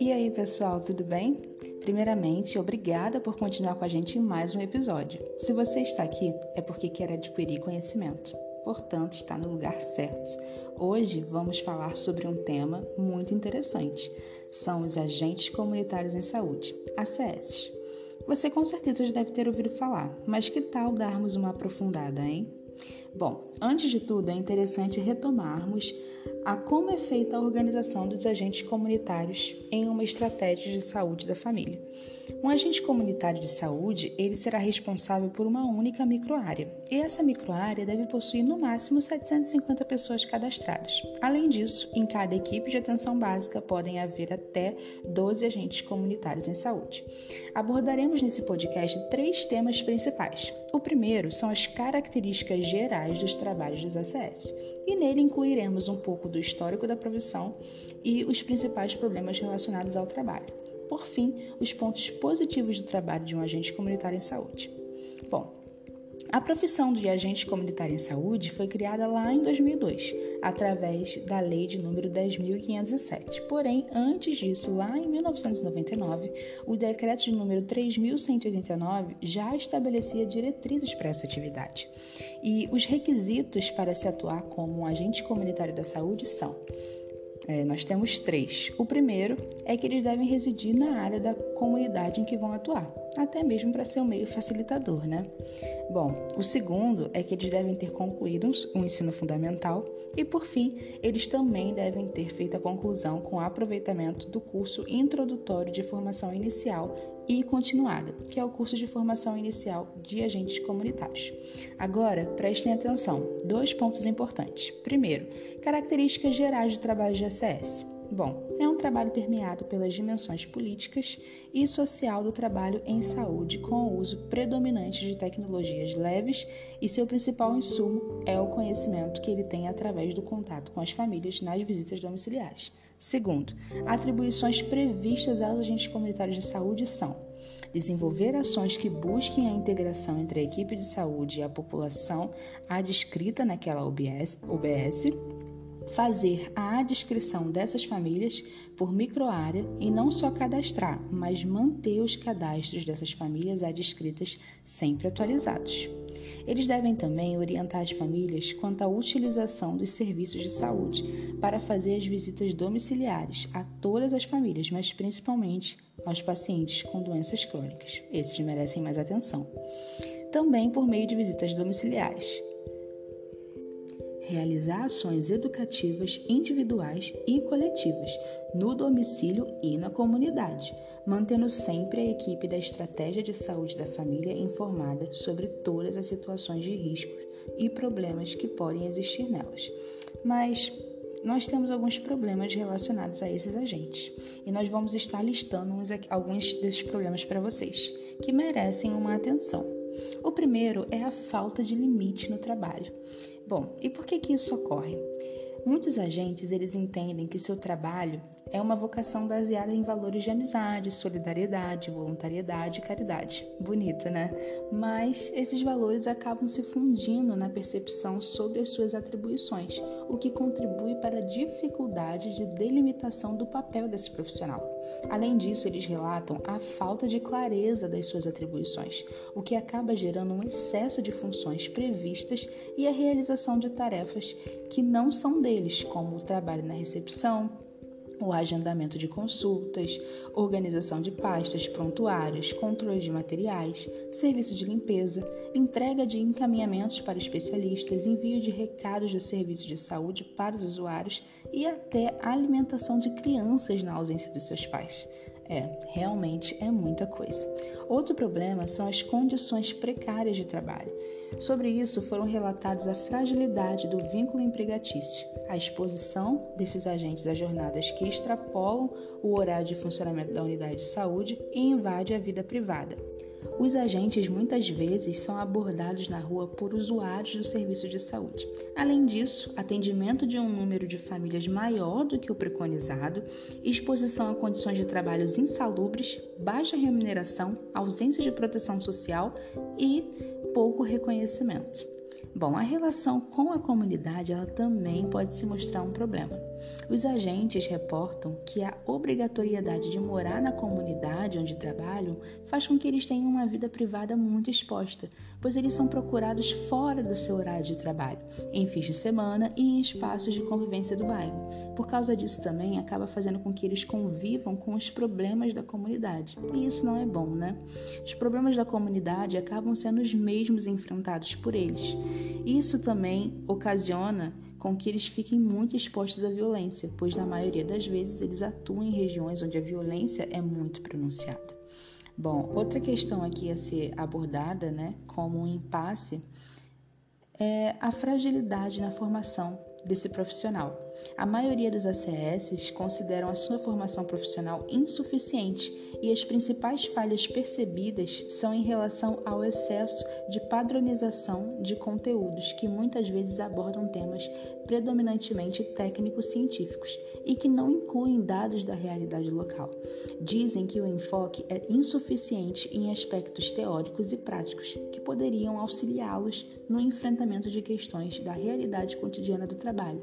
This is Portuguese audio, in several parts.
E aí, pessoal, tudo bem? Primeiramente, obrigada por continuar com a gente em mais um episódio. Se você está aqui, é porque quer adquirir conhecimento. Portanto, está no lugar certo. Hoje vamos falar sobre um tema muito interessante. São os agentes comunitários em saúde, ACS. Você com certeza já deve ter ouvido falar, mas que tal darmos uma aprofundada, hein? Bom, antes de tudo, é interessante retomarmos a como é feita a organização dos agentes comunitários em uma estratégia de saúde da família. Um agente comunitário de saúde, ele será responsável por uma única microárea, e essa microárea deve possuir no máximo 750 pessoas cadastradas. Além disso, em cada equipe de atenção básica podem haver até 12 agentes comunitários em saúde. Abordaremos nesse podcast três temas principais. O primeiro são as características gerais dos trabalhos dos ACS, e nele incluiremos um pouco do histórico da profissão e os principais problemas relacionados ao trabalho por fim, os pontos positivos do trabalho de um agente comunitário em saúde. Bom, a profissão de agente comunitário em saúde foi criada lá em 2002, através da Lei de número 10.507. Porém, antes disso, lá em 1999, o decreto de número 3.189 já estabelecia diretrizes para essa atividade. E os requisitos para se atuar como um agente comunitário da saúde são é, nós temos três. O primeiro é que eles devem residir na área da comunidade em que vão atuar, até mesmo para ser um meio facilitador, né? Bom, o segundo é que eles devem ter concluído o um ensino fundamental e, por fim, eles também devem ter feito a conclusão com aproveitamento do curso introdutório de formação inicial e continuada, que é o curso de formação inicial de agentes comunitários. Agora, prestem atenção, dois pontos importantes. Primeiro, características gerais do trabalho de ACS. Bom, é um trabalho permeado pelas dimensões políticas e social do trabalho em saúde, com o uso predominante de tecnologias leves, e seu principal insumo é o conhecimento que ele tem através do contato com as famílias nas visitas domiciliares. Segundo, atribuições previstas aos agentes comunitários de saúde são desenvolver ações que busquem a integração entre a equipe de saúde e a população adscrita naquela OBS, OBS fazer a adscrição dessas famílias por microárea e não só cadastrar, mas manter os cadastros dessas famílias adscritas sempre atualizados. Eles devem também orientar as famílias quanto à utilização dos serviços de saúde para fazer as visitas domiciliares a todas as famílias, mas principalmente aos pacientes com doenças crônicas. Esses merecem mais atenção. Também por meio de visitas domiciliares realizar ações educativas individuais e coletivas no domicílio e na comunidade, mantendo sempre a equipe da estratégia de saúde da família informada sobre todas as situações de risco e problemas que podem existir nelas. Mas nós temos alguns problemas relacionados a esses agentes e nós vamos estar listando alguns desses problemas para vocês que merecem uma atenção. O primeiro é a falta de limite no trabalho. Bom, e por que, que isso ocorre? Muitos agentes eles entendem que seu trabalho é uma vocação baseada em valores de amizade, solidariedade, voluntariedade e caridade. Bonito, né? Mas esses valores acabam se fundindo na percepção sobre as suas atribuições, o que contribui para a dificuldade de delimitação do papel desse profissional. Além disso, eles relatam a falta de clareza das suas atribuições, o que acaba gerando um excesso de funções previstas e a realização de tarefas que não são deles, como o trabalho na recepção, o agendamento de consultas, organização de pastas, prontuários, controle de materiais, serviço de limpeza, entrega de encaminhamentos para especialistas, envio de recados do serviço de saúde para os usuários e até alimentação de crianças na ausência dos seus pais. É, realmente é muita coisa. Outro problema são as condições precárias de trabalho. Sobre isso foram relatados a fragilidade do vínculo empregatício, a exposição desses agentes a jornadas que extrapolam o horário de funcionamento da unidade de saúde e invade a vida privada. Os agentes muitas vezes são abordados na rua por usuários do serviço de saúde. Além disso, atendimento de um número de famílias maior do que o preconizado, exposição a condições de trabalhos insalubres, baixa remuneração, ausência de proteção social e pouco reconhecimento. Bom, a relação com a comunidade ela também pode se mostrar um problema. Os agentes reportam que a obrigatoriedade de morar na comunidade onde trabalham faz com que eles tenham uma vida privada muito exposta, pois eles são procurados fora do seu horário de trabalho, em fins de semana e em espaços de convivência do bairro. Por causa disso também acaba fazendo com que eles convivam com os problemas da comunidade. E isso não é bom, né? Os problemas da comunidade acabam sendo os mesmos enfrentados por eles. Isso também ocasiona com que eles fiquem muito expostos à violência, pois na maioria das vezes eles atuam em regiões onde a violência é muito pronunciada. Bom, outra questão aqui a ser abordada, né, como um impasse, é a fragilidade na formação desse profissional. A maioria dos ACS consideram a sua formação profissional insuficiente e as principais falhas percebidas são em relação ao excesso de padronização de conteúdos que muitas vezes abordam temas predominantemente técnicos científicos e que não incluem dados da realidade local. Dizem que o enfoque é insuficiente em aspectos teóricos e práticos que poderiam auxiliá-los no enfrentamento de questões da realidade cotidiana do trabalho,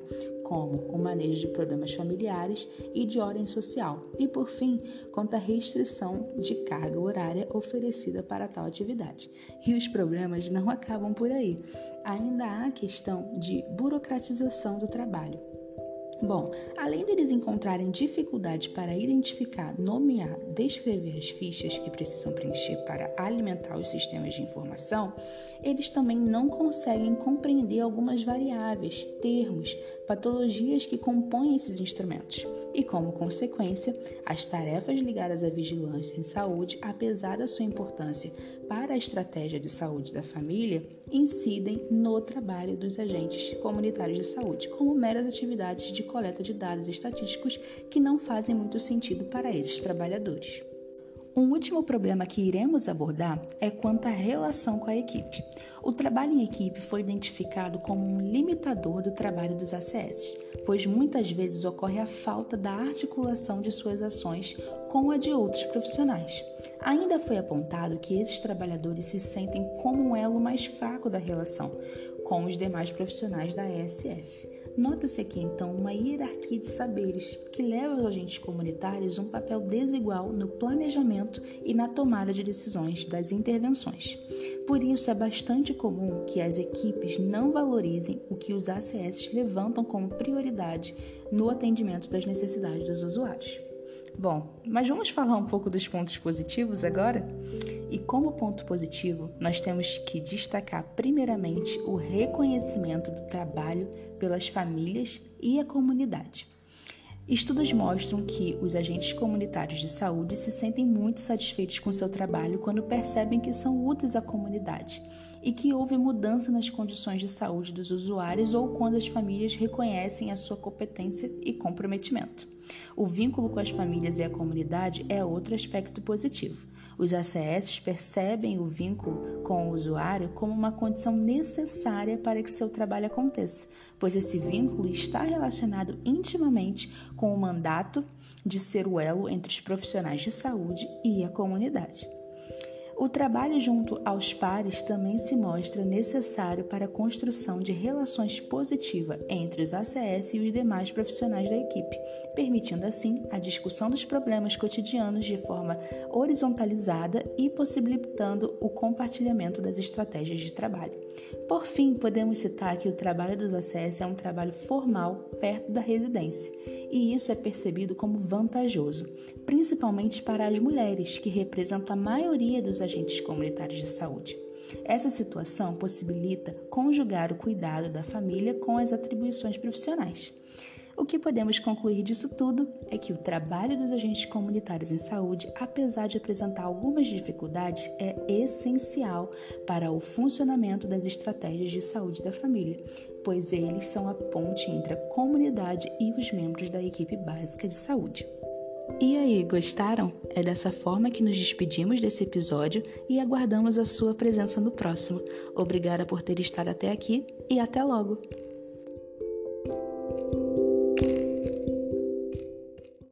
como o manejo de problemas familiares e de ordem social, e por fim, quanto à restrição de carga horária oferecida para tal atividade. E os problemas não acabam por aí. Ainda há a questão de burocratização do trabalho. Bom, além deles encontrarem dificuldade para identificar, nomear, descrever as fichas que precisam preencher para alimentar os sistemas de informação, eles também não conseguem compreender algumas variáveis, termos, patologias que compõem esses instrumentos. E, como consequência, as tarefas ligadas à vigilância em saúde, apesar da sua importância para a estratégia de saúde da família, incidem no trabalho dos agentes comunitários de saúde, como meras atividades de coleta de dados estatísticos que não fazem muito sentido para esses trabalhadores. Um último problema que iremos abordar é quanto à relação com a equipe. O trabalho em equipe foi identificado como um limitador do trabalho dos ACS, pois muitas vezes ocorre a falta da articulação de suas ações com a de outros profissionais. Ainda foi apontado que esses trabalhadores se sentem como um elo mais fraco da relação com os demais profissionais da ESF. Nota-se aqui então uma hierarquia de saberes que leva aos agentes comunitários um papel desigual no planejamento e na tomada de decisões das intervenções. Por isso, é bastante comum que as equipes não valorizem o que os ACS levantam como prioridade no atendimento das necessidades dos usuários. Bom, mas vamos falar um pouco dos pontos positivos agora? E como ponto positivo, nós temos que destacar primeiramente o reconhecimento do trabalho pelas famílias e a comunidade. Estudos mostram que os agentes comunitários de saúde se sentem muito satisfeitos com seu trabalho quando percebem que são úteis à comunidade e que houve mudança nas condições de saúde dos usuários ou quando as famílias reconhecem a sua competência e comprometimento. O vínculo com as famílias e a comunidade é outro aspecto positivo. Os ACS percebem o vínculo com o usuário como uma condição necessária para que seu trabalho aconteça, pois esse vínculo está relacionado intimamente com o mandato de ser o elo entre os profissionais de saúde e a comunidade. O trabalho junto aos pares também se mostra necessário para a construção de relações positivas entre os ACS e os demais profissionais da equipe, permitindo assim a discussão dos problemas cotidianos de forma horizontalizada e possibilitando o compartilhamento das estratégias de trabalho. Por fim, podemos citar que o trabalho dos ACS é um trabalho formal perto da residência, e isso é percebido como vantajoso, principalmente para as mulheres, que representam a maioria dos agentes comunitários de saúde. Essa situação possibilita conjugar o cuidado da família com as atribuições profissionais. O que podemos concluir disso tudo é que o trabalho dos agentes comunitários em saúde, apesar de apresentar algumas dificuldades, é essencial para o funcionamento das estratégias de saúde da família, pois eles são a ponte entre a comunidade e os membros da equipe básica de saúde. E aí, gostaram? É dessa forma que nos despedimos desse episódio e aguardamos a sua presença no próximo. Obrigada por ter estado até aqui e até logo!